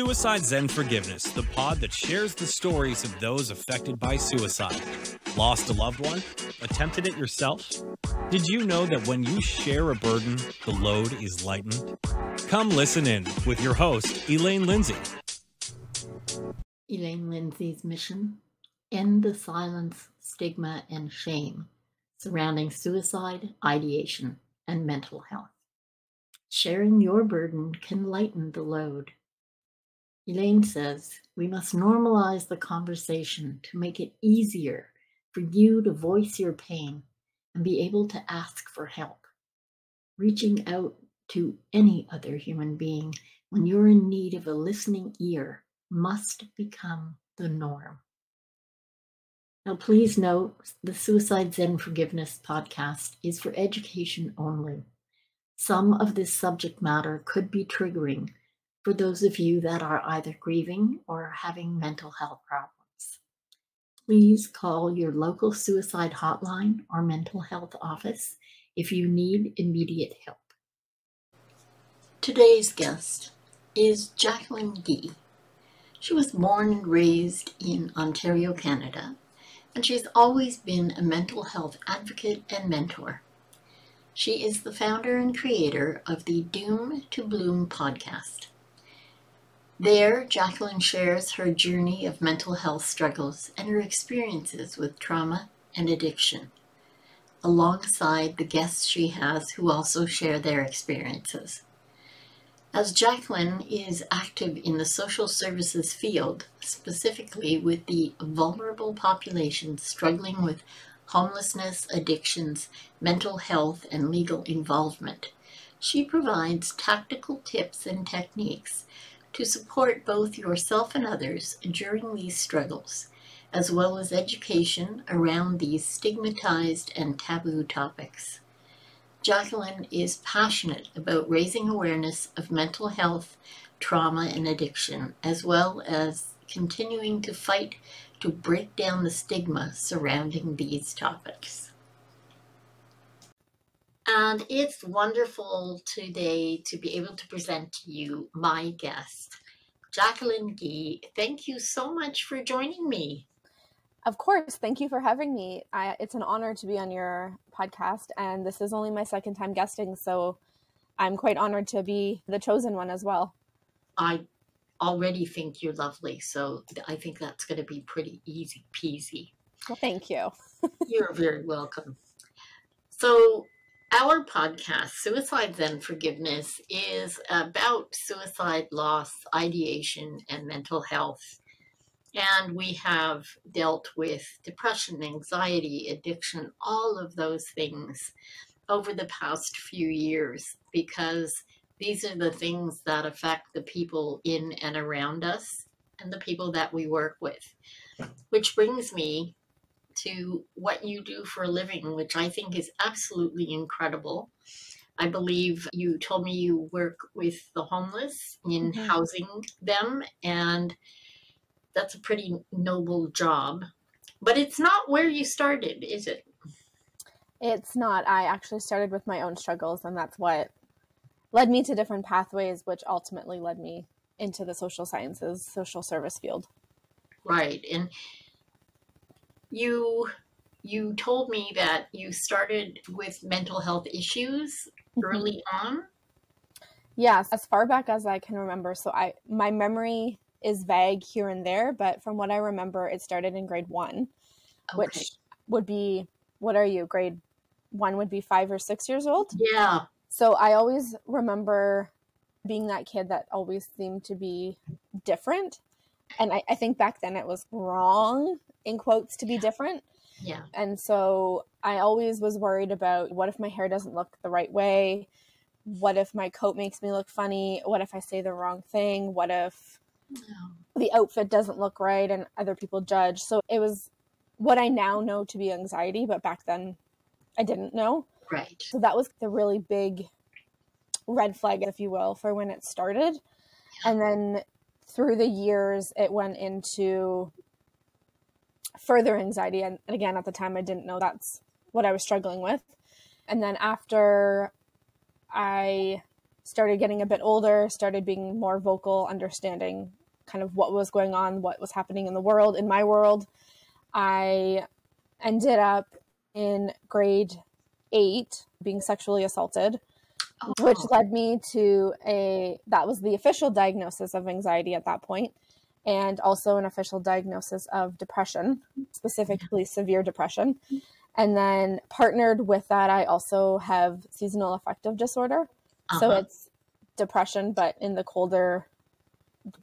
Suicide Zen Forgiveness, the pod that shares the stories of those affected by suicide. Lost a loved one? Attempted it yourself? Did you know that when you share a burden, the load is lightened? Come listen in with your host, Elaine Lindsay. Elaine Lindsay's mission end the silence, stigma, and shame surrounding suicide, ideation, and mental health. Sharing your burden can lighten the load. Elaine says we must normalize the conversation to make it easier for you to voice your pain and be able to ask for help. Reaching out to any other human being when you're in need of a listening ear must become the norm. Now, please note the Suicide Zen Forgiveness podcast is for education only. Some of this subject matter could be triggering for those of you that are either grieving or having mental health problems. Please call your local suicide hotline or mental health office if you need immediate help. Today's guest is Jacqueline Gee. She was born and raised in Ontario, Canada, and she's always been a mental health advocate and mentor. She is the founder and creator of the Doom to Bloom podcast. There, Jacqueline shares her journey of mental health struggles and her experiences with trauma and addiction, alongside the guests she has who also share their experiences. As Jacqueline is active in the social services field, specifically with the vulnerable population struggling with homelessness, addictions, mental health, and legal involvement, she provides tactical tips and techniques to support both yourself and others during these struggles, as well as education around these stigmatized and taboo topics. Jacqueline is passionate about raising awareness of mental health, trauma, and addiction, as well as continuing to fight to break down the stigma surrounding these topics. And it's wonderful today to be able to present to you my guest, Jacqueline Gee. Thank you so much for joining me. Of course. Thank you for having me. I, it's an honor to be on your podcast, and this is only my second time guesting, so I'm quite honored to be the chosen one as well. I already think you're lovely, so I think that's going to be pretty easy peasy. Well, thank you. you're very welcome. So, our podcast, Suicide Zen Forgiveness, is about suicide loss, ideation, and mental health and we have dealt with depression, anxiety, addiction, all of those things over the past few years because these are the things that affect the people in and around us and the people that we work with. Which brings me to what you do for a living, which I think is absolutely incredible. I believe you told me you work with the homeless in mm-hmm. housing them and that's a pretty noble job. But it's not where you started, is it? It's not. I actually started with my own struggles, and that's what led me to different pathways, which ultimately led me into the social sciences, social service field. Right. And you you told me that you started with mental health issues mm-hmm. early on. Yes, as far back as I can remember. So I my memory is vague here and there, but from what I remember, it started in grade one, okay. which would be what are you? Grade one would be five or six years old. Yeah. So I always remember being that kid that always seemed to be different. And I, I think back then it was wrong, in quotes, to be different. Yeah. And so I always was worried about what if my hair doesn't look the right way? What if my coat makes me look funny? What if I say the wrong thing? What if the outfit doesn't look right and other people judge. So it was what I now know to be anxiety, but back then I didn't know. Right. So that was the really big red flag, if you will, for when it started. Yeah. And then through the years, it went into further anxiety. And again, at the time, I didn't know that's what I was struggling with. And then after I started getting a bit older, started being more vocal, understanding kind of what was going on, what was happening in the world, in my world, I ended up in grade eight being sexually assaulted, oh. which led me to a that was the official diagnosis of anxiety at that point, and also an official diagnosis of depression, specifically severe depression. And then partnered with that, I also have seasonal affective disorder. Uh-huh. So it's depression, but in the colder,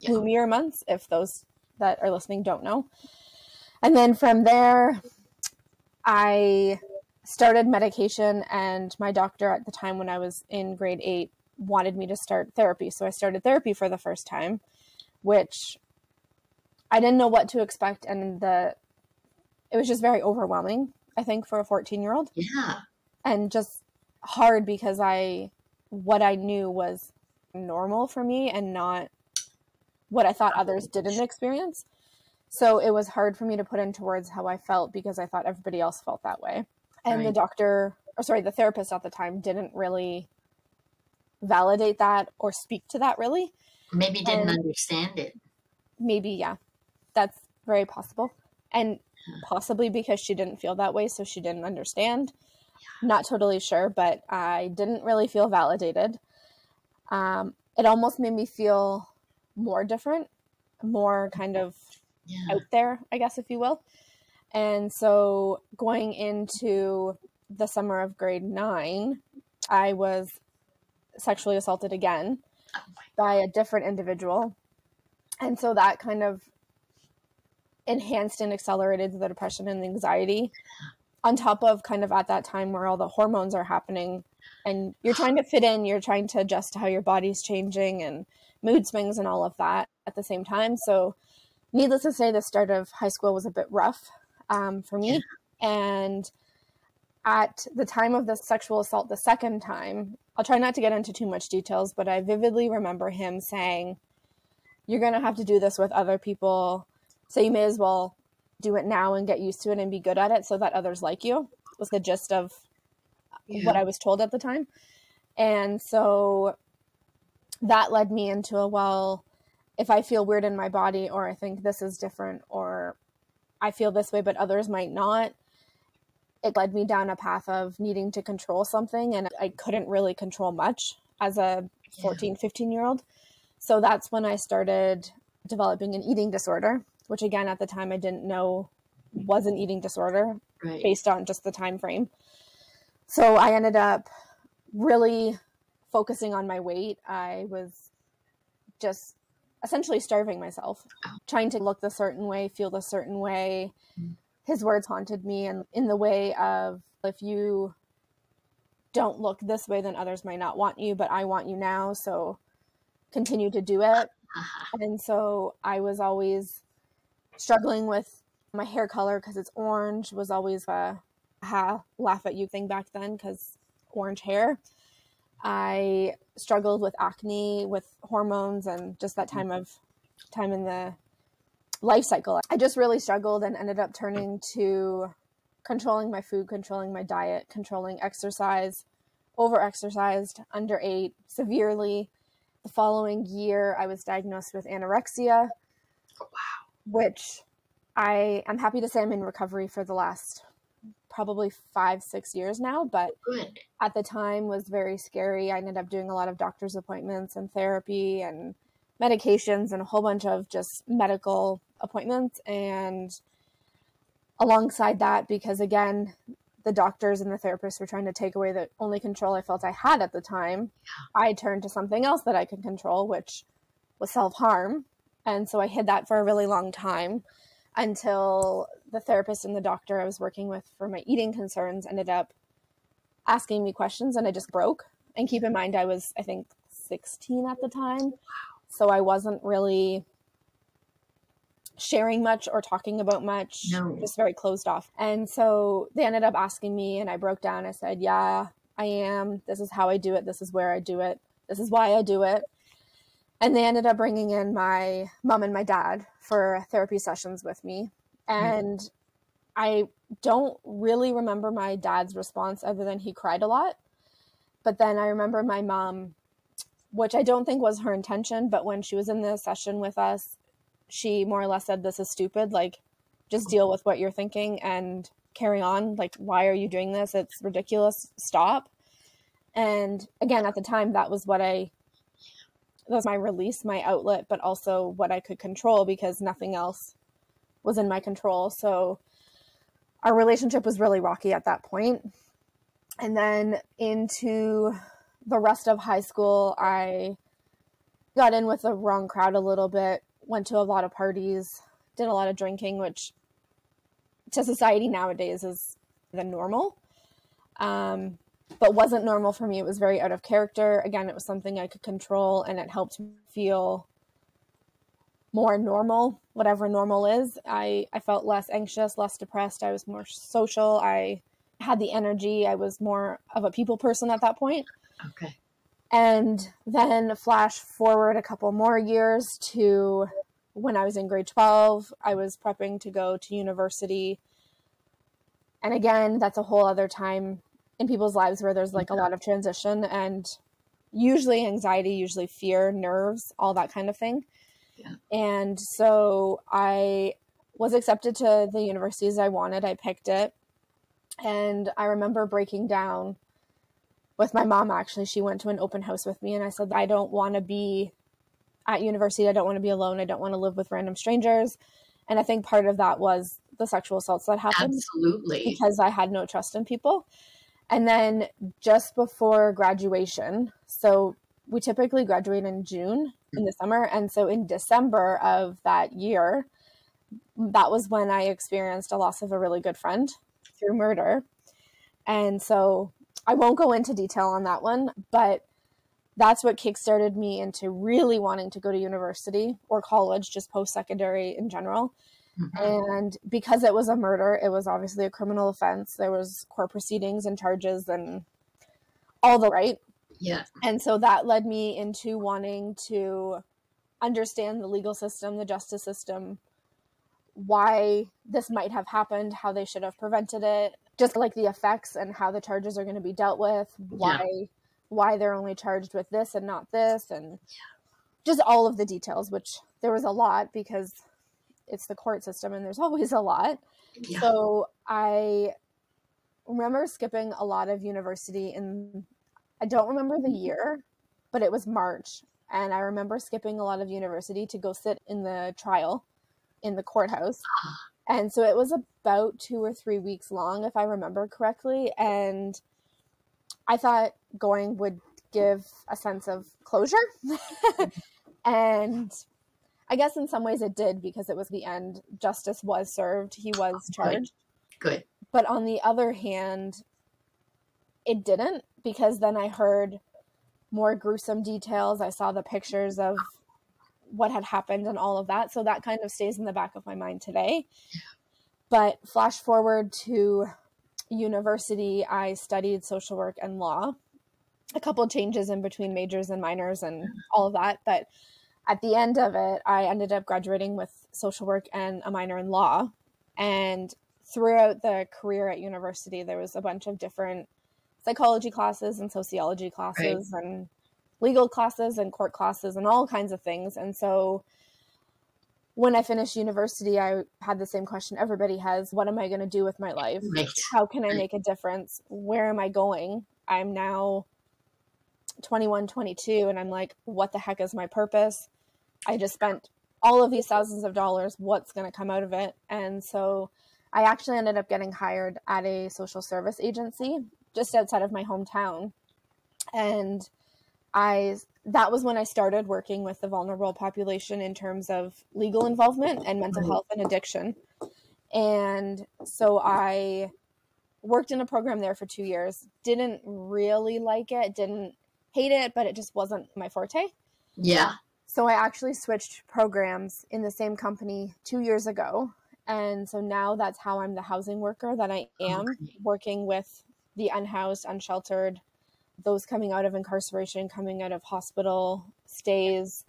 gloomier yeah. months, if those that are listening don't know. And then from there, I started medication, and my doctor at the time when I was in grade eight wanted me to start therapy. So I started therapy for the first time, which I didn't know what to expect. And the it was just very overwhelming, I think, for a 14 year old. Yeah. And just hard because I, what I knew was normal for me and not what I thought others didn't experience. So it was hard for me to put into words how I felt because I thought everybody else felt that way. And right. the doctor, or sorry, the therapist at the time didn't really validate that or speak to that really. Maybe didn't and understand it. Maybe, yeah. That's very possible. And possibly because she didn't feel that way, so she didn't understand. Yeah. Not totally sure, but I didn't really feel validated. Um, it almost made me feel more different, more kind of yeah. out there, I guess, if you will. And so going into the summer of grade nine, I was sexually assaulted again oh by a different individual. And so that kind of enhanced and accelerated the depression and anxiety on top of kind of at that time where all the hormones are happening and you're trying to fit in, you're trying to adjust to how your body's changing and mood swings and all of that at the same time. So needless to say, the start of high school was a bit rough um, for me. And at the time of the sexual assault the second time, I'll try not to get into too much details, but I vividly remember him saying, You're going to have to do this with other people. So you may as well do it now and get used to it and be good at it so that others like you, was the gist of yeah. what I was told at the time. And so that led me into a well, if I feel weird in my body or I think this is different or I feel this way, but others might not, it led me down a path of needing to control something. And I couldn't really control much as a 14, yeah. 15 year old. So that's when I started developing an eating disorder, which again, at the time, I didn't know was an eating disorder right. based on just the time frame. So I ended up really focusing on my weight. I was just essentially starving myself, trying to look the certain way, feel the certain way. Mm. His words haunted me, and in the way of if you don't look this way, then others might not want you, but I want you now. So continue to do it. And so I was always struggling with my hair color because it's orange, was always a ha, laugh at you thing back then because orange hair. I struggled with acne, with hormones, and just that time of time in the life cycle. I just really struggled and ended up turning to controlling my food, controlling my diet, controlling exercise, over exercised, under ate severely. The following year, I was diagnosed with anorexia. Oh, wow. Which I am happy to say I'm in recovery for the last probably five, six years now, but Good. at the time was very scary. I ended up doing a lot of doctor's appointments and therapy and medications and a whole bunch of just medical appointments. And alongside that, because again, the doctors and the therapists were trying to take away the only control I felt I had at the time. I turned to something else that I could control, which was self harm. And so I hid that for a really long time until the therapist and the doctor I was working with for my eating concerns ended up asking me questions and I just broke. And keep in mind, I was, I think, 16 at the time. So I wasn't really sharing much or talking about much, no. just very closed off. And so they ended up asking me, and I broke down. I said, Yeah, I am. This is how I do it. This is where I do it. This is why I do it. And they ended up bringing in my mom and my dad for therapy sessions with me. Mm-hmm. And mm. I don't really remember my dad's response other than he cried a lot. But then I remember my mom which I don't think was her intention. But when she was in the session with us, she more or less said, This is stupid. Like, just deal with what you're thinking and carry on. Like, why are you doing this? It's ridiculous. Stop. And again, at the time, that was what I, was my release, my outlet, but also what I could control because nothing else was in my control. So our relationship was really rocky at that point. And then into the rest of high school, I got in with the wrong crowd a little bit, went to a lot of parties, did a lot of drinking, which to society nowadays is the normal. Um, but wasn't normal for me. It was very out of character. Again, it was something I could control and it helped me feel more normal, whatever normal is. I, I felt less anxious, less depressed. I was more social. I had the energy. I was more of a people person at that point. Okay. And then flash forward a couple more years to when I was in grade 12, I was prepping to go to university. And again, that's a whole other time in people's lives where there's like a lot of transition and usually anxiety, usually fear, nerves, all that kind of thing. Yeah. And so I was accepted to the universities I wanted. I picked it. And I remember breaking down with my mom actually. She went to an open house with me and I said, I don't want to be at university. I don't want to be alone. I don't want to live with random strangers. And I think part of that was the sexual assaults that happened. Absolutely. Because I had no trust in people. And then just before graduation, so we typically graduate in June in the summer. And so in December of that year, that was when I experienced a loss of a really good friend through murder. And so I won't go into detail on that one, but that's what kickstarted me into really wanting to go to university or college, just post secondary in general. Mm-hmm. And because it was a murder, it was obviously a criminal offense. There was court proceedings and charges and all the right. Yeah. And so that led me into wanting to understand the legal system, the justice system, why this might have happened, how they should have prevented it, just like the effects and how the charges are going to be dealt with, why yeah. why they're only charged with this and not this and yeah. just all of the details, which there was a lot because it's the court system and there's always a lot. Yeah. So I remember skipping a lot of university in I don't remember the mm-hmm. year, but it was March. And I remember skipping a lot of university to go sit in the trial in the courthouse. And so it was about two or three weeks long, if I remember correctly. And I thought going would give a sense of closure. Mm-hmm. and I guess in some ways it did because it was the end. Justice was served, he was charged. Good. Good. But on the other hand, it didn't because then I heard more gruesome details. I saw the pictures of what had happened and all of that. So that kind of stays in the back of my mind today. But flash forward to university, I studied social work and law. A couple changes in between majors and minors and all of that. But at the end of it, I ended up graduating with social work and a minor in law. And throughout the career at university, there was a bunch of different psychology classes and sociology classes right. and legal classes and court classes and all kinds of things. And so when I finished university, I had the same question everybody has What am I going to do with my life? Right. How can I make a difference? Where am I going? I'm now 21, 22, and I'm like, What the heck is my purpose? I just spent all of these thousands of dollars. What's going to come out of it? And so I actually ended up getting hired at a social service agency just outside of my hometown. And I that was when I started working with the vulnerable population in terms of legal involvement and mental mm-hmm. health and addiction. And so I worked in a program there for 2 years. Didn't really like it, didn't hate it, but it just wasn't my forte. Yeah. So I actually switched programs in the same company 2 years ago. And so now that's how I'm the housing worker that I oh, am okay. working with the unhoused, unsheltered, those coming out of incarceration, coming out of hospital stays.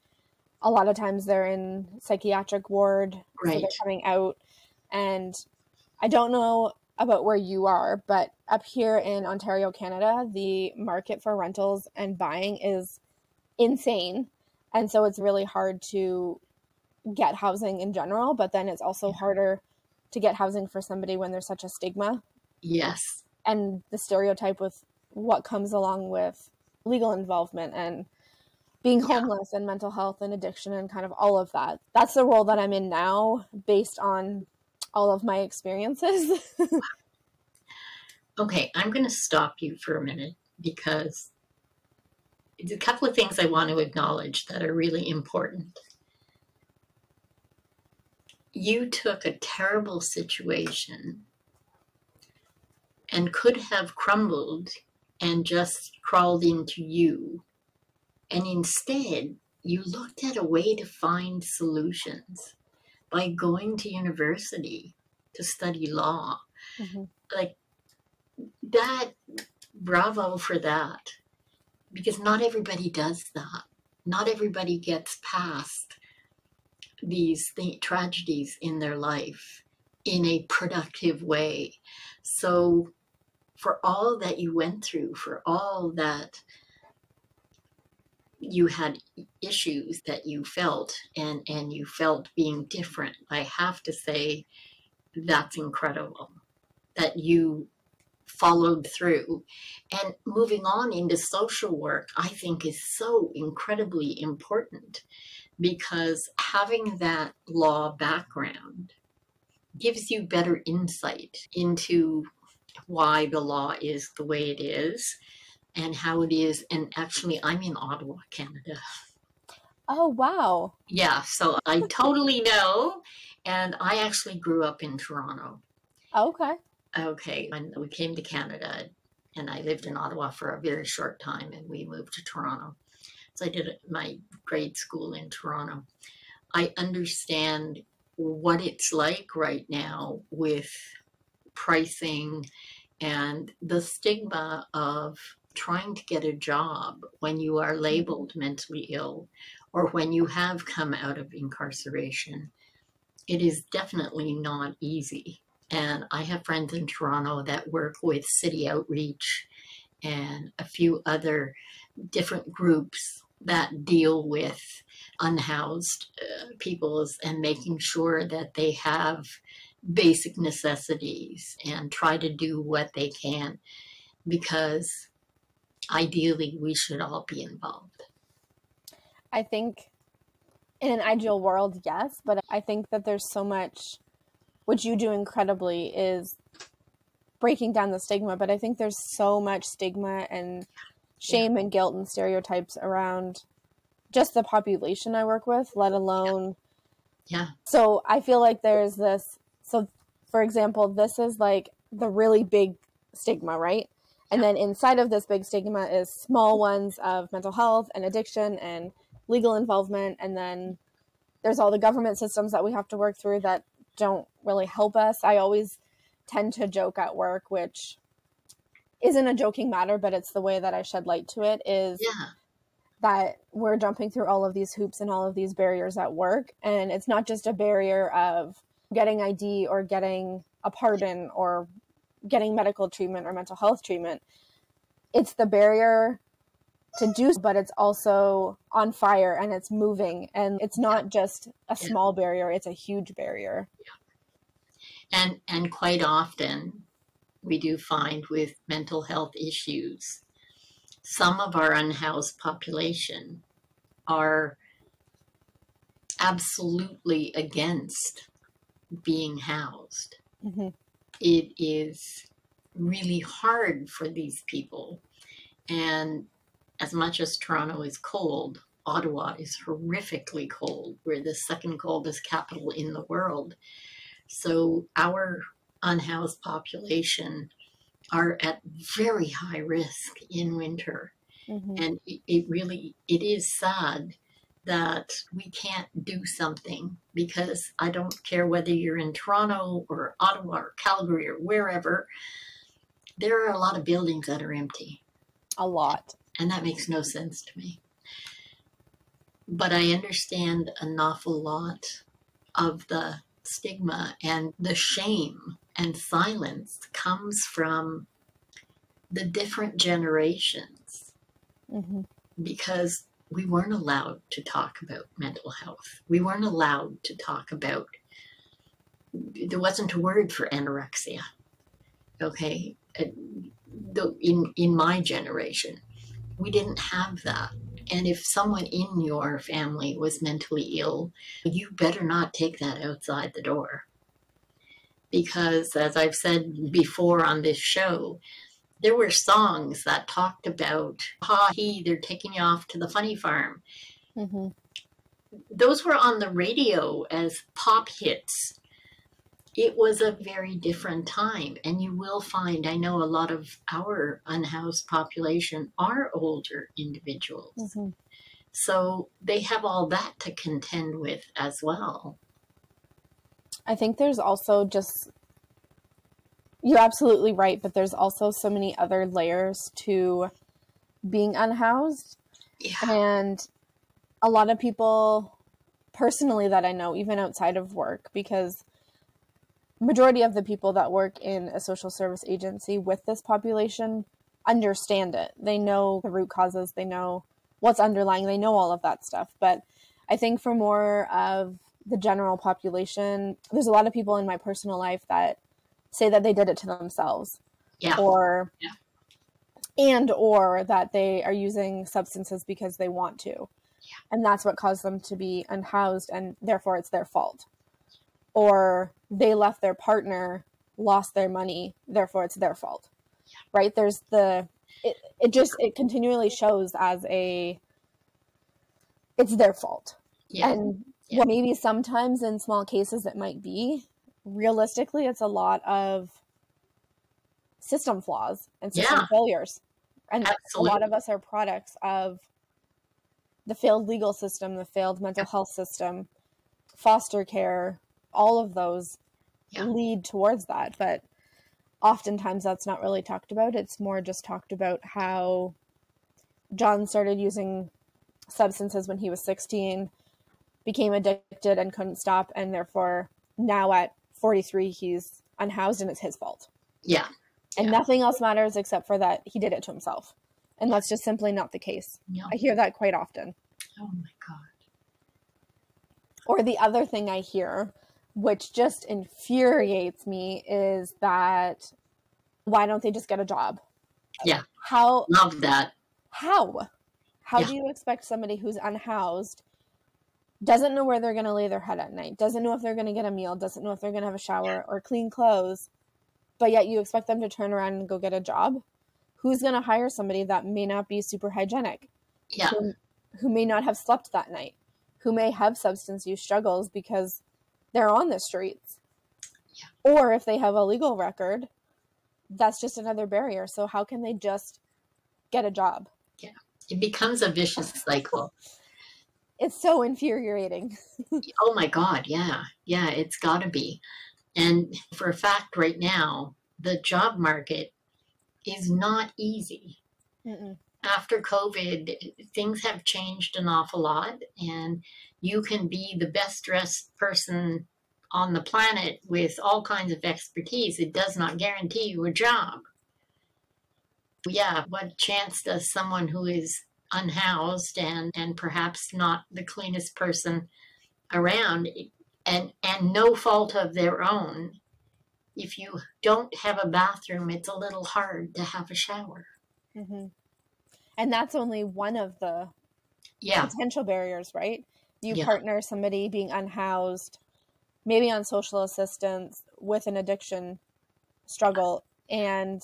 A lot of times they're in psychiatric ward, right. so they're coming out. And I don't know about where you are, but up here in Ontario, Canada, the market for rentals and buying is insane. And so it's really hard to get housing in general, but then it's also harder to get housing for somebody when there's such a stigma. Yes. And the stereotype with what comes along with legal involvement and being homeless yeah. and mental health and addiction and kind of all of that. That's the role that I'm in now based on all of my experiences. okay, I'm going to stop you for a minute because a couple of things I want to acknowledge that are really important. You took a terrible situation and could have crumbled and just crawled into you and instead, you looked at a way to find solutions by going to university to study law. Mm-hmm. Like that, bravo for that. Because not everybody does that. Not everybody gets past these th- tragedies in their life in a productive way. So, for all that you went through, for all that you had issues that you felt and and you felt being different i have to say that's incredible that you followed through and moving on into social work i think is so incredibly important because having that law background gives you better insight into why the law is the way it is and how it is. And actually, I'm in Ottawa, Canada. Oh, wow. Yeah, so I totally know. And I actually grew up in Toronto. Okay. Okay. When we came to Canada, and I lived in Ottawa for a very short time, and we moved to Toronto. So I did my grade school in Toronto. I understand what it's like right now with pricing and the stigma of trying to get a job when you are labeled mentally ill or when you have come out of incarceration, it is definitely not easy. And I have friends in Toronto that work with City Outreach and a few other different groups that deal with unhoused uh, peoples and making sure that they have basic necessities and try to do what they can because ideally we should all be involved. I think in an ideal world, yes, but I think that there's so much, which you do incredibly, is breaking down the stigma. But I think there's so much stigma and shame yeah. and guilt and stereotypes around just the population I work with, let alone. Yeah. yeah. So I feel like there's this. So, for example, this is like the really big stigma, right? And then inside of this big stigma is small ones of mental health and addiction and legal involvement. And then there's all the government systems that we have to work through that don't really help us. I always tend to joke at work, which isn't a joking matter, but it's the way that I shed light to it is yeah. that we're jumping through all of these hoops and all of these barriers at work. And it's not just a barrier of getting ID or getting a pardon or getting medical treatment or mental health treatment. It's the barrier to do, but it's also on fire and it's moving. And it's not just a small yeah. barrier, it's a huge barrier. Yeah. And, and quite often, we do find with mental health issues, some of our unhoused population are absolutely against being housed. Mm-hmm it is really hard for these people. And as much as Toronto is cold, Ottawa is horrifically cold. We're the second coldest capital in the world. So our unhoused population are at very high risk in winter. Mm-hmm. And it, it really it is sad that we can't do something because I don't care whether you're in Toronto or Ottawa or Calgary or wherever, there are a lot of buildings that are empty. A lot. And that makes no sense to me. But I understand an awful lot of the stigma and the shame and silence comes from the different generations. Mm-hmm. Because we weren't allowed to talk about mental health. We weren't allowed to talk about, there wasn't a word for anorexia. Okay. Uh, in, in my generation, we didn't have that. And if someone in your family was mentally ill, you better not take that outside the door. Because, as I've said before on this show, there were songs that talked about, ha, he, they're taking you off to the funny farm. Mm-hmm. Those were on the radio as pop hits it was a very different time. And you will find, I know a lot of our unhoused population are older individuals. Mm-hmm. So they have all that to contend with as well. I think there's also just, you're absolutely right, but there's also so many other layers to being unhoused. Yeah. And a lot of people personally that I know, even outside of work, because majority of the people that work in a social service agency with this population understand it. They know the root causes, they know what's underlying, they know all of that stuff. But I think for more of the general population, there's a lot of people in my personal life that say that they did it to themselves. Yeah. Or yeah. and or that they are using substances because they want to. Yeah. And that's what caused them to be unhoused and therefore it's their fault or they left their partner, lost their money, therefore it's their fault. Yeah. Right? There's the it, it just it continually shows as a it's their fault. Yeah. And yeah. maybe sometimes in small cases it might be. Realistically, it's a lot of system flaws and system yeah. failures. And Absolutely. a lot of us are products of the failed legal system, the failed mental health system, foster care, all of those yeah. lead towards that. But oftentimes that's not really talked about. It's more just talked about how John started using substances when he was 16, became addicted and couldn't stop, and therefore now at 43 he's unhoused and it's his fault. Yeah. And yeah. nothing else matters except for that he did it to himself. And that's just simply not the case. I hear that quite often. Oh my God. Or the other thing I hear which just infuriates me is that why don't they just get a job? Yeah. How love that. How? How yeah. do you expect somebody who's unhoused doesn't know where they're going to lay their head at night, doesn't know if they're going to get a meal, doesn't know if they're going to have a shower or clean clothes, but yet you expect them to turn around and go get a job? Who's going to hire somebody that may not be super hygienic? Yeah. Who, who may not have slept that night, who may have substance use struggles because they're on the streets. Yeah. Or if they have a legal record, that's just another barrier. So how can they just get a job? Yeah. It becomes a vicious cycle. it's so infuriating. oh my God. Yeah. Yeah. It's got to be. And for a fact, right now, the job market is not easy. Mm-mm. After COVID, things have changed an awful lot. And you can be the best dressed person on the planet with all kinds of expertise. It does not guarantee you a job. Yeah, what chance does someone who is unhoused and, and perhaps not the cleanest person around and and no fault of their own if you don't have a bathroom it's a little hard to have a shower mm-hmm. and that's only one of the yeah. potential barriers right you yeah. partner somebody being unhoused, maybe on social assistance with an addiction struggle and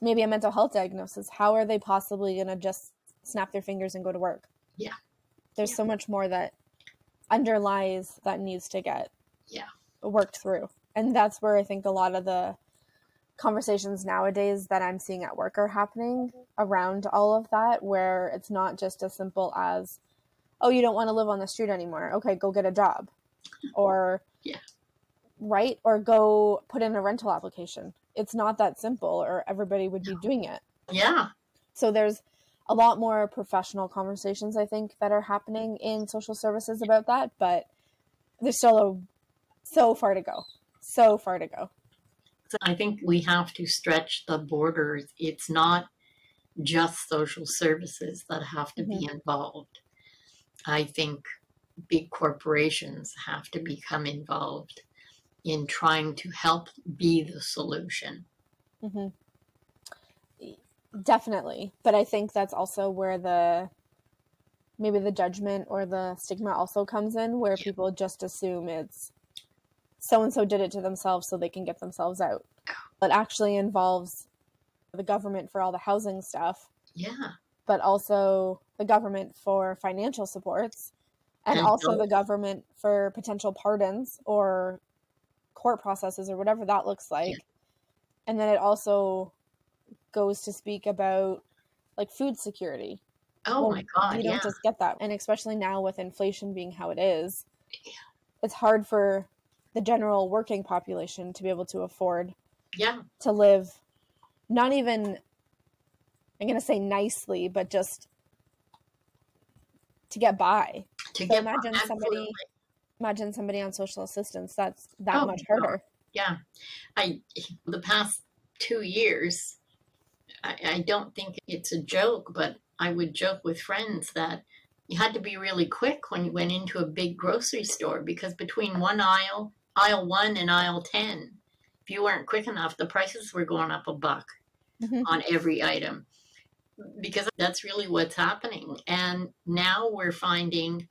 maybe a mental health diagnosis, how are they possibly going to just snap their fingers and go to work? Yeah. There's yeah. so much more that underlies that needs to get yeah worked through. And that's where I think a lot of the conversations nowadays that I'm seeing at work are happening around all of that where it's not just as simple as oh, you don't want to live on the street anymore. Okay, go get a job. Or, yeah. Right? Or go put in a rental application. It's not that simple, or everybody would be doing it. Yeah. So there's a lot more professional conversations, I think, that are happening in social services about that, but there's still a, so far to go. So far to go. I think we have to stretch the borders. It's not just social services that have to be mm-hmm. involved. I think big corporations have to become involved in trying to help be the solution. hmm Definitely. But I think that's also where the maybe the judgment or the stigma also comes in, where Yeah. people just assume it's so and so did it to themselves so they can get themselves out. It actually involves the government for all the housing stuff, Yeah, but also the government for financial supports, and also the government for potential pardons or court processes or whatever that looks like. And then it also goes to speak about like food security. Oh Well, my God, you don't yeah. just get that. And especially now with inflation being how it is, it's hard for the general working population to be able to afford Yeah, to live not even I'm going to say nicely, but just to get by. to So get imagine somebody imagine somebody on social assistance that's that Oh much harder. Yeah, I the past two years, I, I don't think it's a joke, but I would joke with friends that you had to be really quick when you went into a big grocery store because between one aisle, aisle one and aisle ten, if you weren't quick enough, the prices were going up a buck Mhm. on every item because that's really what's happening. And now we're finding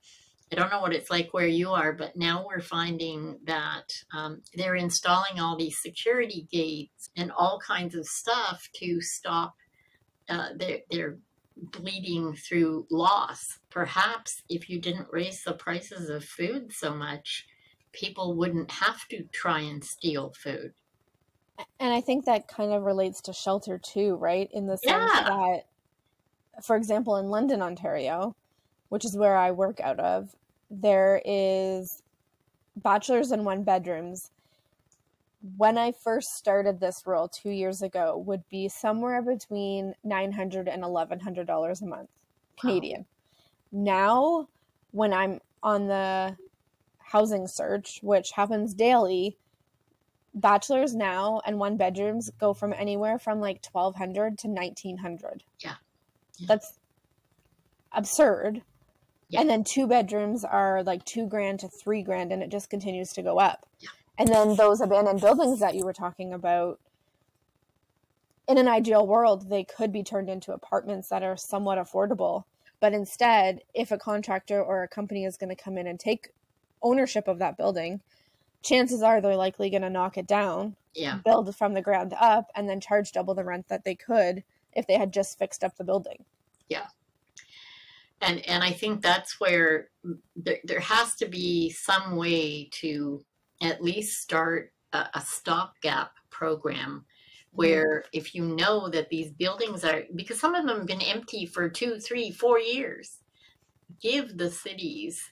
I don't know what it's like where you are, but now we're finding that um, they're installing all these security gates and all kinds of stuff to stop uh, their, their bleeding through loss. Perhaps if you didn't raise the prices of food so much, people wouldn't have to try and steal food. And I think that kind of relates to shelter too, right? In the sense Yeah. that, for example, in London, Ontario, which is where I work out of, there is bachelors and one bedrooms. When I first started this role two years ago, would be somewhere between nine hundred and eleven hundred dollars a month, Canadian. Now, when I'm on the housing search, which happens daily, bachelors now and one bedrooms go from anywhere from like 1200 to 1900 Yeah. That's absurd Yeah. and then two bedrooms are like two grand to three grand and it just continues to go up Yeah. and then those abandoned buildings that you were talking about in an ideal world they could be turned into apartments that are somewhat affordable but instead if a contractor or a company is going to come in and take ownership of that building chances are they're likely going to knock it down, Yeah. build from the ground up, and then charge double the rent that they could if they had just fixed up the building. Yeah. And and I think that's where there, there has to be some way to at least start a, a stopgap program where mm-hmm. if you know that these buildings are because some of them have been empty for two three four years give the cities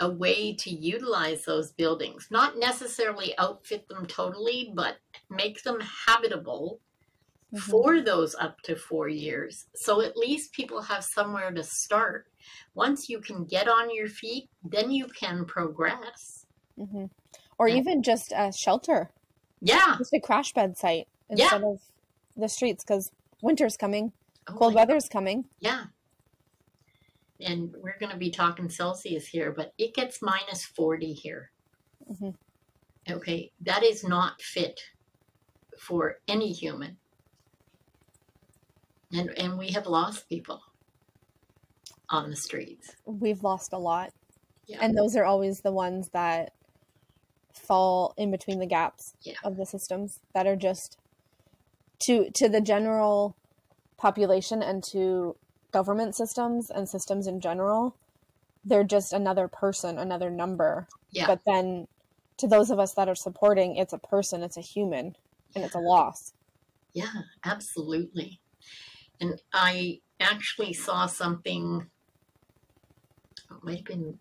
a way to utilize those buildings not necessarily outfit them totally but make them habitable Mhm. for those up to four years. So at least people have somewhere to start. Once you can get on your feet, then you can progress. hmm Or Yeah. even just a shelter, Yeah. just a crash bed site Yeah. instead of the streets because winter's coming, Oh cold weather's coming. Yeah. And we're going to be talking Celsius here, but it gets minus 40 here. Mhm. Okay. That is not fit for any human. And, and we have lost people on the streets. We've lost a lot. Yeah. And those are always the ones that fall in between the gaps Yeah. of the systems that are just to to the general population and to government systems and systems in general they're just another person another number Yeah. but then to those of us that are supporting it's a person it's a human and it's a loss Yeah, absolutely. And I actually saw something, it might have been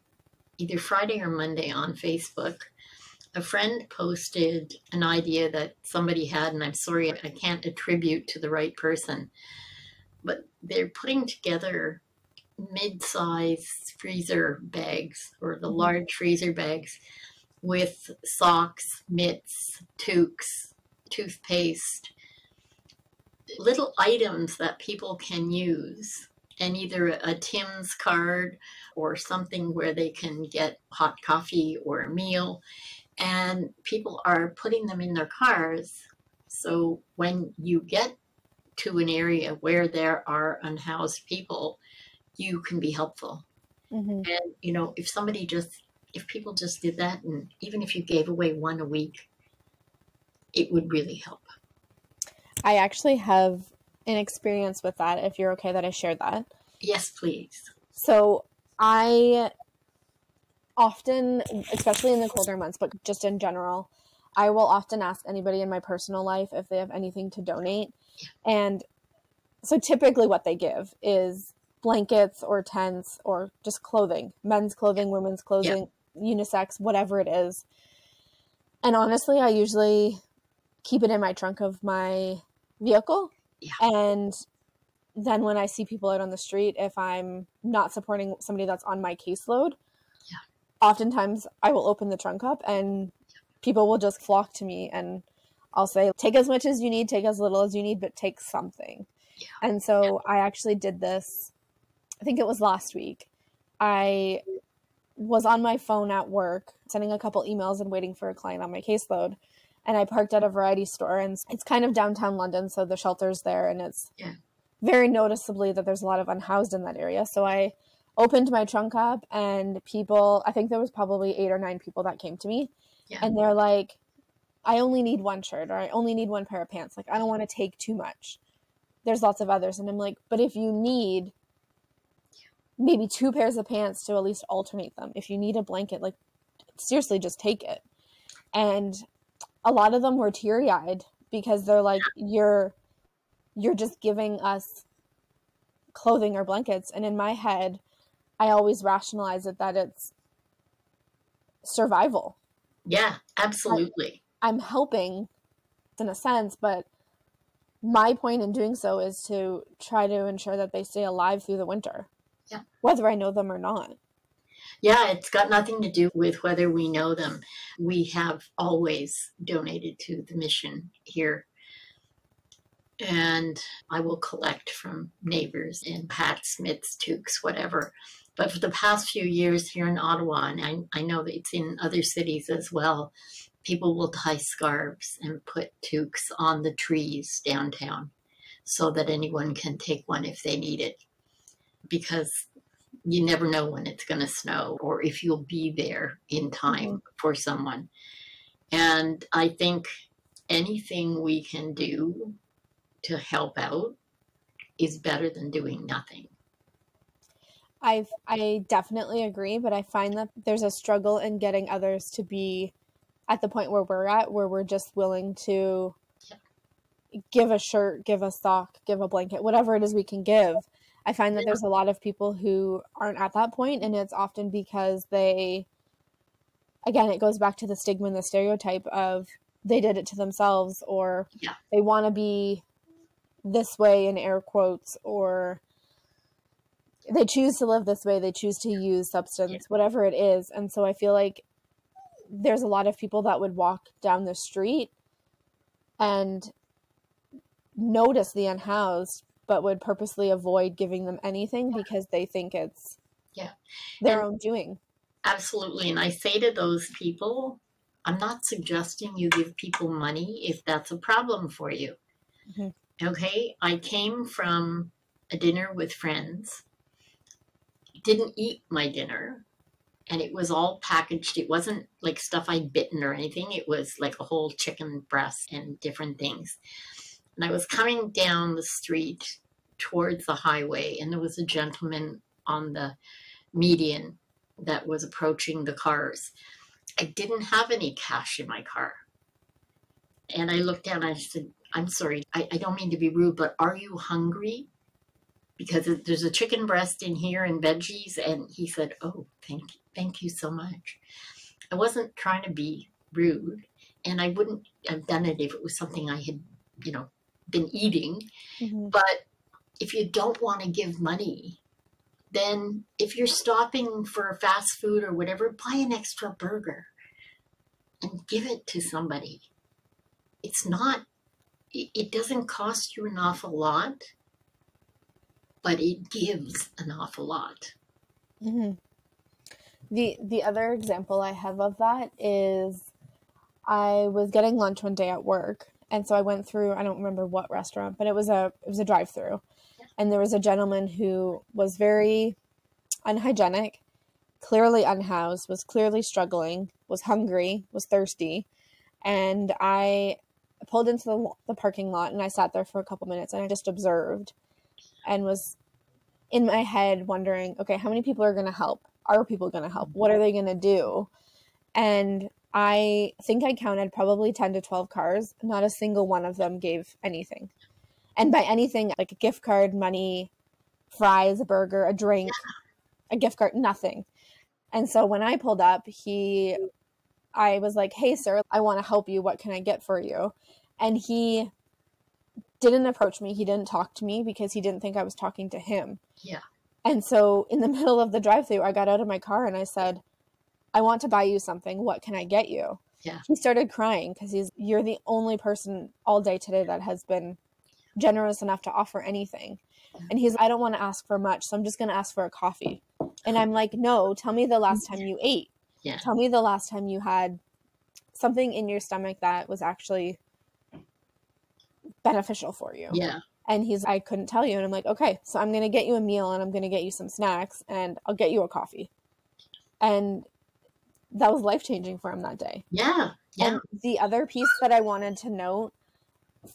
either Friday or Monday on Facebook. A friend posted an idea that somebody had, and I'm sorry, I can't attribute to the right person, but they're putting together mid sized freezer bags or the Mhm. large freezer bags with socks, mitts, toques, toothpaste, little items that people can use and either a Tim's card or something where they can get hot coffee or a meal. And people are putting them in their cars. So when you get to an area where there are unhoused people, you can be helpful. Mm-hmm. And, you know, if somebody just, if people just did that, and even if you gave away one a week, it would really help. I actually have an experience with that, if you're okay that I share that. Yes, please. So I often, especially in the colder months, but just in general, I will often ask anybody in my personal life if they have anything to donate. And so typically what they give is blankets or tents or just clothing, men's clothing, women's clothing, yeah. unisex, whatever it is. And honestly, I usually keep it in my trunk of my vehicle. Yeah. And then when I see people out on the street, if I'm not supporting somebody that's on my caseload, yeah. oftentimes I will open the trunk up and people will just flock to me and I'll say, take as much as you need, take as little as you need, but take something. Yeah. And so I actually did this, I think it was last week. I was on my phone at work, sending a couple emails and waiting for a client on my caseload and I parked at a variety store and it's kind of downtown London, so the shelter's there and it's yeah. very noticeably that there's a lot of unhoused in that area. So I opened my trunk up and people I think there was probably eight or nine people that came to me yeah. and they're like, I only need one shirt or I only need one pair of pants. Like I don't want to take too much. There's lots of others. And I'm like, but if you need maybe two pairs of pants to at least alternate them, if you need a blanket, like seriously just take it. And a lot of them were teary eyed because they're like, you're you're just giving us clothing or blankets. And in my head, I always rationalize it that it's survival. Yeah, absolutely. I, I'm helping in a sense, but my point in doing so is to try to ensure that they stay alive through the winter. Yeah. Whether I know them or not. Yeah, it's got nothing to do with whether we know them. We have always donated to the mission here. And I will collect from neighbors in Pat Smith's, toques, whatever. But for the past few years here in Ottawa, and I, I know that it's in other cities as well, people will tie scarves and put toques on the trees downtown so that anyone can take one if they need it. Because you never know when it's going to snow or if you'll be there in time mm-hmm. for someone. And I think anything we can do to help out is better than doing nothing. I I definitely agree, but I find that there's a struggle in getting others to be at the point where we're at, where we're just willing to give a shirt, give a sock, give a blanket, whatever it is we can give, I find that there's a lot of people who aren't at that point, and it's often because they, again, it goes back to the stigma and the stereotype of they did it to themselves, or yeah. they want to be this way in air quotes, or they choose to live this way, they choose to use substance, yeah. whatever it is. And so I feel like there's a lot of people that would walk down the street and notice the unhoused but would purposely avoid giving them anything because they think it's yeah their and own doing. Absolutely. And I say to those people, I'm not suggesting you give people money if that's a problem for you. Mm-hmm. Okay. I came from a dinner with friends, didn't eat my dinner, and it was all packaged. It wasn't like stuff I'd bitten or anything, it was like a whole chicken breast and different things. And I was coming down the street towards the highway, and there was a gentleman on the median that was approaching the cars. I didn't have any cash in my car. And I looked down and I said, I'm sorry, I, I don't mean to be rude, but are you hungry? Because there's a chicken breast in here and veggies. And he said, Oh, thank you. Thank you so much. I wasn't trying to be rude, and I wouldn't have done it if it was something I had, you know, been eating. Mm-hmm. But if you don't want to give money, then if you're stopping for fast food or whatever, buy an extra burger and give it to somebody. It's not it, doesn't cost you an awful lot, but it gives an awful lot. Mm-hmm. The the other example I have of that is I was getting lunch one day at work, and so I went through. I don't remember what restaurant, but it was a it was a drive through, and there was a gentleman who was very unhygienic, clearly unhoused, was clearly struggling, was hungry, was thirsty, and I pulled into the, the parking lot and I sat there for a couple minutes and I just observed and was in my head wondering, okay, how many people are going to help? Are people going to help? What are they going to do? And I think I counted probably 10 to 12 cars. Not a single one of them gave anything. And by anything, like a gift card, money, fries, a burger, a drink, a gift card, nothing. And so when I pulled up, he, I was like, hey, sir, I want to help you. What can I get for you? And he didn't approach me. He didn't talk to me because he didn't think I was talking to him. Yeah. And so in the middle of the drive through, I got out of my car and I said, I want to buy you something. What can I get you? Yeah. He started crying because he's, you're the only person all day today that has been generous enough to offer anything. And he's, I don't want to ask for much. So I'm just going to ask for a coffee. And I'm like, no, tell me the last mm. time you ate. Yeah. Tell me the last time you had something in your stomach that was actually beneficial for you. Yeah. And he's, I couldn't tell you. And I'm like, okay, so I'm going to get you a meal and I'm going to get you some snacks and I'll get you a coffee. And that was life changing for him that day. Yeah. Yeah. And the other piece that I wanted to note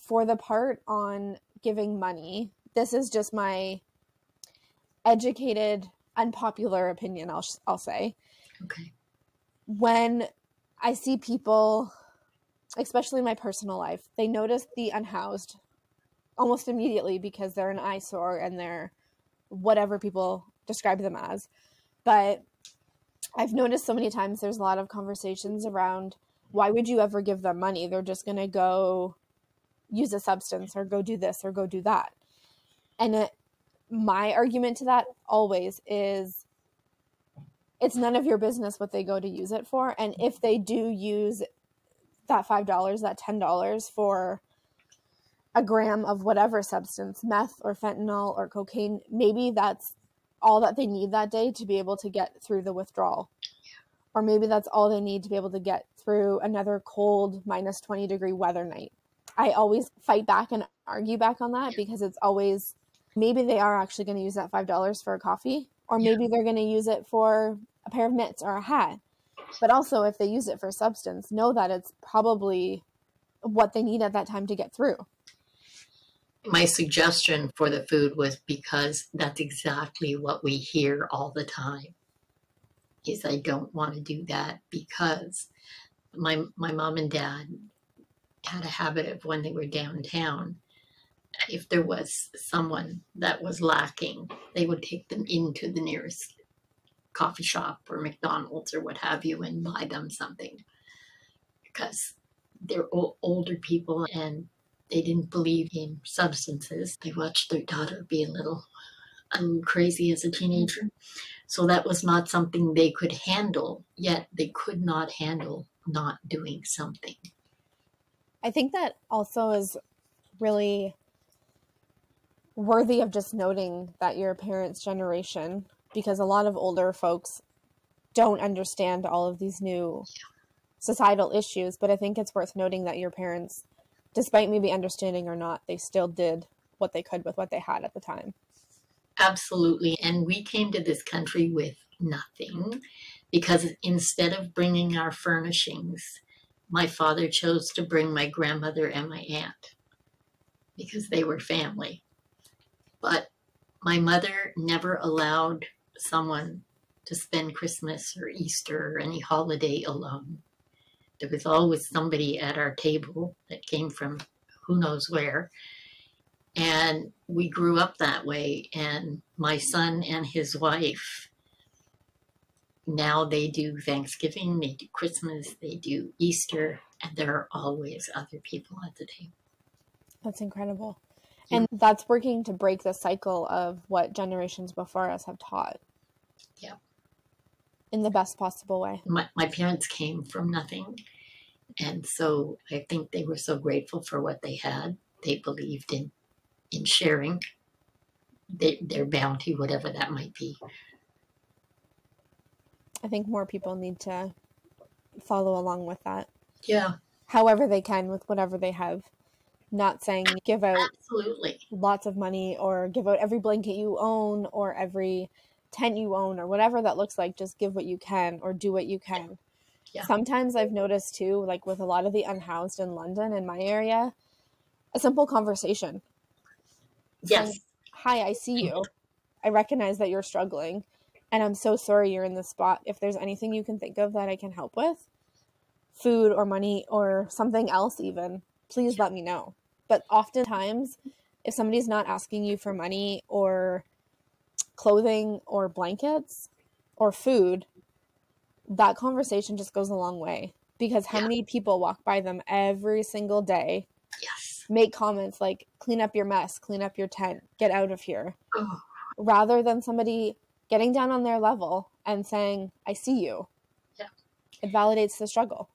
for the part on giving money, this is just my educated, unpopular opinion, I'll, I'll say. Okay. When I see people, especially in my personal life, they notice the unhoused almost immediately because they're an eyesore and they're whatever people describe them as. But I've noticed so many times there's a lot of conversations around why would you ever give them money? They're just going to go use a substance or go do this or go do that. And it, my argument to that always is it's none of your business what they go to use it for. And if they do use that $5, that $10 for a gram of whatever substance, meth or fentanyl or cocaine, maybe that's all that they need that day to be able to get through the withdrawal. Or maybe that's all they need to be able to get through another cold minus 20 degree weather night. I always fight back and argue back on that because it's always maybe they are actually going to use that $5 for a coffee, or maybe yeah. they're going to use it for a pair of mitts or a hat. But also, if they use it for substance, know that it's probably what they need at that time to get through my suggestion for the food was because that's exactly what we hear all the time is I don't want to do that because my my mom and dad had a habit of when they were downtown if there was someone that was lacking they would take them into the nearest coffee shop or McDonald's or what have you and buy them something because they're older people and they didn't believe in substances. They watched their daughter be a little um, crazy as a teenager. So that was not something they could handle, yet they could not handle not doing something. I think that also is really worthy of just noting that your parents' generation, because a lot of older folks don't understand all of these new societal issues, but I think it's worth noting that your parents despite maybe understanding or not, they still did what they could with what they had at the time. Absolutely. And we came to this country with nothing because instead of bringing our furnishings, my father chose to bring my grandmother and my aunt because they were family. But my mother never allowed someone to spend Christmas or Easter or any holiday alone there was always somebody at our table that came from who knows where. And we grew up that way. And my son and his wife, now they do Thanksgiving, they do Christmas, they do Easter, and there are always other people at the table. That's incredible. And that's working to break the cycle of what generations before us have taught. Yeah in the best possible way. My, my parents came from nothing. And so I think they were so grateful for what they had. they believed in in sharing their, their bounty, whatever that might be. I think more people need to follow along with that. Yeah, However they can with whatever they have. Not saying give out absolutely. lots of money or give out every blanket you own or every tent you own or whatever that looks like. Just give what you can or do what you can. Yeah. Sometimes I've noticed too, like with a lot of the unhoused in London in my area, a simple conversation. Yes. Hi, I see mm-hmm. you. I recognize that you're struggling and I'm so sorry you're in this spot. If there's anything you can think of that I can help with, food or money or something else, even, please let me know. But oftentimes, if somebody's not asking you for money or clothing or blankets or food, that conversation just goes a long way. Because how Yeah. many people walk by them every single day, Yes. make comments like, clean up your mess, clean up your tent, get out of here, Oh, rather than somebody getting down on their level and saying, I see you. Yeah. It validates the struggle.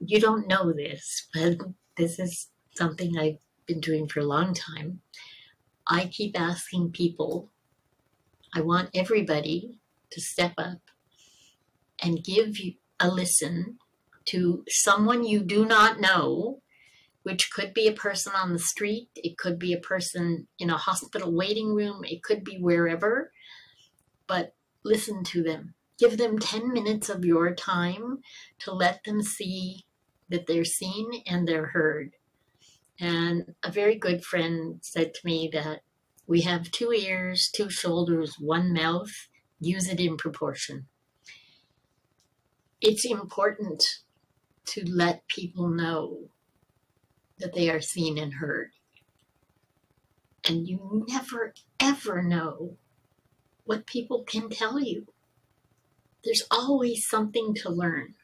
you don't know this, but this is something I've been doing for a long time. I keep asking people, I want everybody to step up and give a listen to someone you do not know, which could be a person on the street, it could be a person in a hospital waiting room, it could be wherever, but listen to them. Give them 10 minutes of your time to let them see that they're seen and they're heard. And a very good friend said to me that we have two ears, two shoulders, one mouth, use it in proportion. It's important to let people know that they are seen and heard. And you never, ever know what people can tell you. There's always something to learn.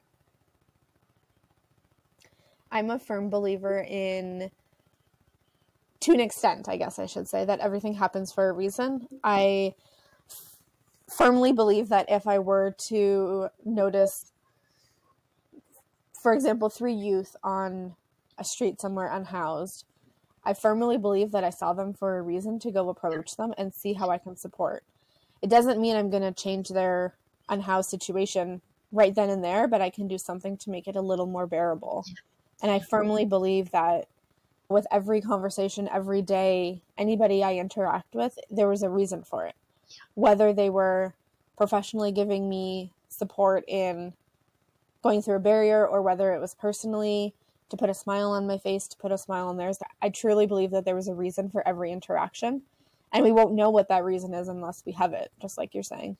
I'm a firm believer in, to an extent, I guess I should say, that everything happens for a reason. I firmly believe that if I were to notice, for example, three youth on a street somewhere unhoused, I firmly believe that I saw them for a reason to go approach them and see how I can support. It doesn't mean I'm going to change their unhoused situation right then and there, but I can do something to make it a little more bearable. And I firmly believe that with every conversation, every day, anybody I interact with, there was a reason for it. Whether they were professionally giving me support in going through a barrier or whether it was personally to put a smile on my face, to put a smile on theirs, I truly believe that there was a reason for every interaction. And we won't know what that reason is unless we have it, just like you're saying.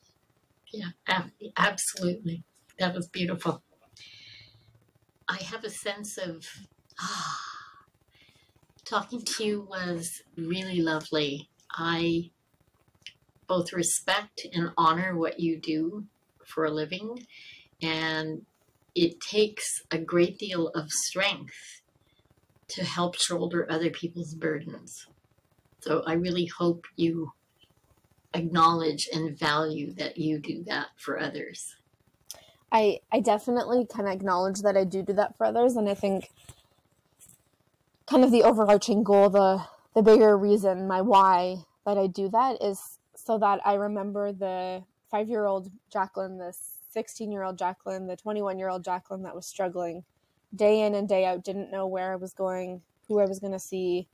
Yeah, absolutely. That was beautiful. I have a sense of ah, talking to you was really lovely. I both respect and honor what you do for a living, and it takes a great deal of strength to help shoulder other people's burdens. So I really hope you acknowledge and value that you do that for others. I I definitely can acknowledge that I do do that for others, and I think kind of the overarching goal, the the bigger reason, my why that I do that is so that I remember the five year old Jacqueline, the sixteen year old Jacqueline, the twenty one year old Jacqueline that was struggling day in and day out, didn't know where I was going, who I was going to see,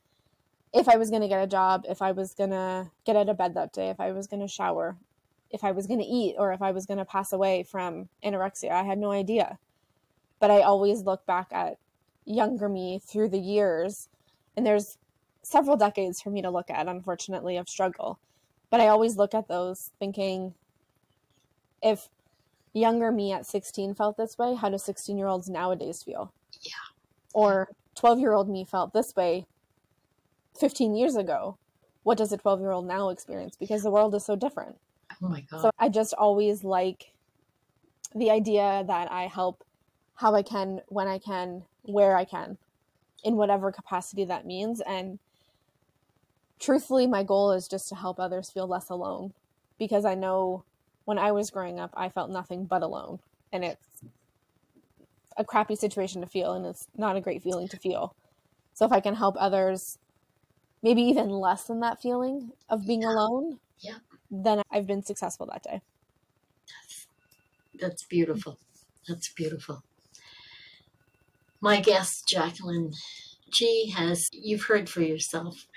if I was going to get a job, if I was going to get out of bed that day, if I was going to shower, if I was going to eat or if I was going to pass away from anorexia. I had no idea. But I always look back at younger me through the years, and there's several decades for me to look at, unfortunately, of struggle. But I always look at those thinking if younger me at 16 felt this way, how do 16 year olds nowadays feel? Yeah. Or 12 year old me felt this way 15 years ago. What does a 12 year old now experience? Because the world is so different. Oh my God. So I just always like the idea that I help how I can, when I can, where I can, in whatever capacity that means. And truthfully, my goal is just to help others feel less alone because I know when I was growing up, I felt nothing but alone. And it's a crappy situation to feel, and it's not a great feeling to feel. So if I can help others maybe even less than that feeling of being Yeah. alone, Yeah. then I've been successful that day. That's beautiful. That's beautiful. My guest, Jacqueline Gee, has, you've heard for yourself.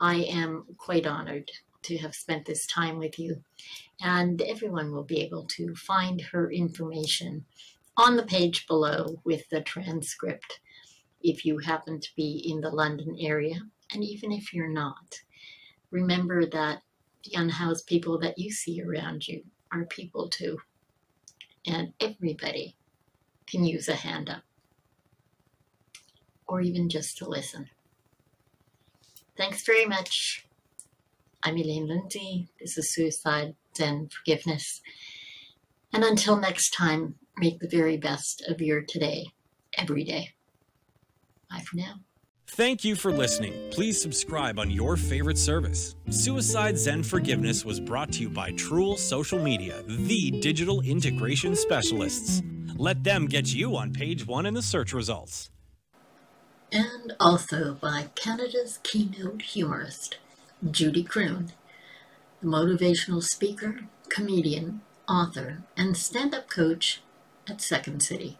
I am quite honored to have spent this time with you. And everyone will be able to find her information on the page below with the transcript if you happen to be in the London area. And even if you're not, remember that the unhoused people that you see around you are people too and everybody can use a hand up or even just to listen. Thanks very much. I'm Elaine Lindsay. This is Suicide Zen Forgiveness. And until next time, make the very best of your today, every day. Bye for now. Thank you for listening. Please subscribe on your favorite service. Suicide Zen Forgiveness was brought to you by Truel Social Media, the digital integration specialists. Let them get you on page one in the search results. And also by Canada's keynote humorist, Judy Croon, the motivational speaker, comedian, author, and stand up coach at Second City.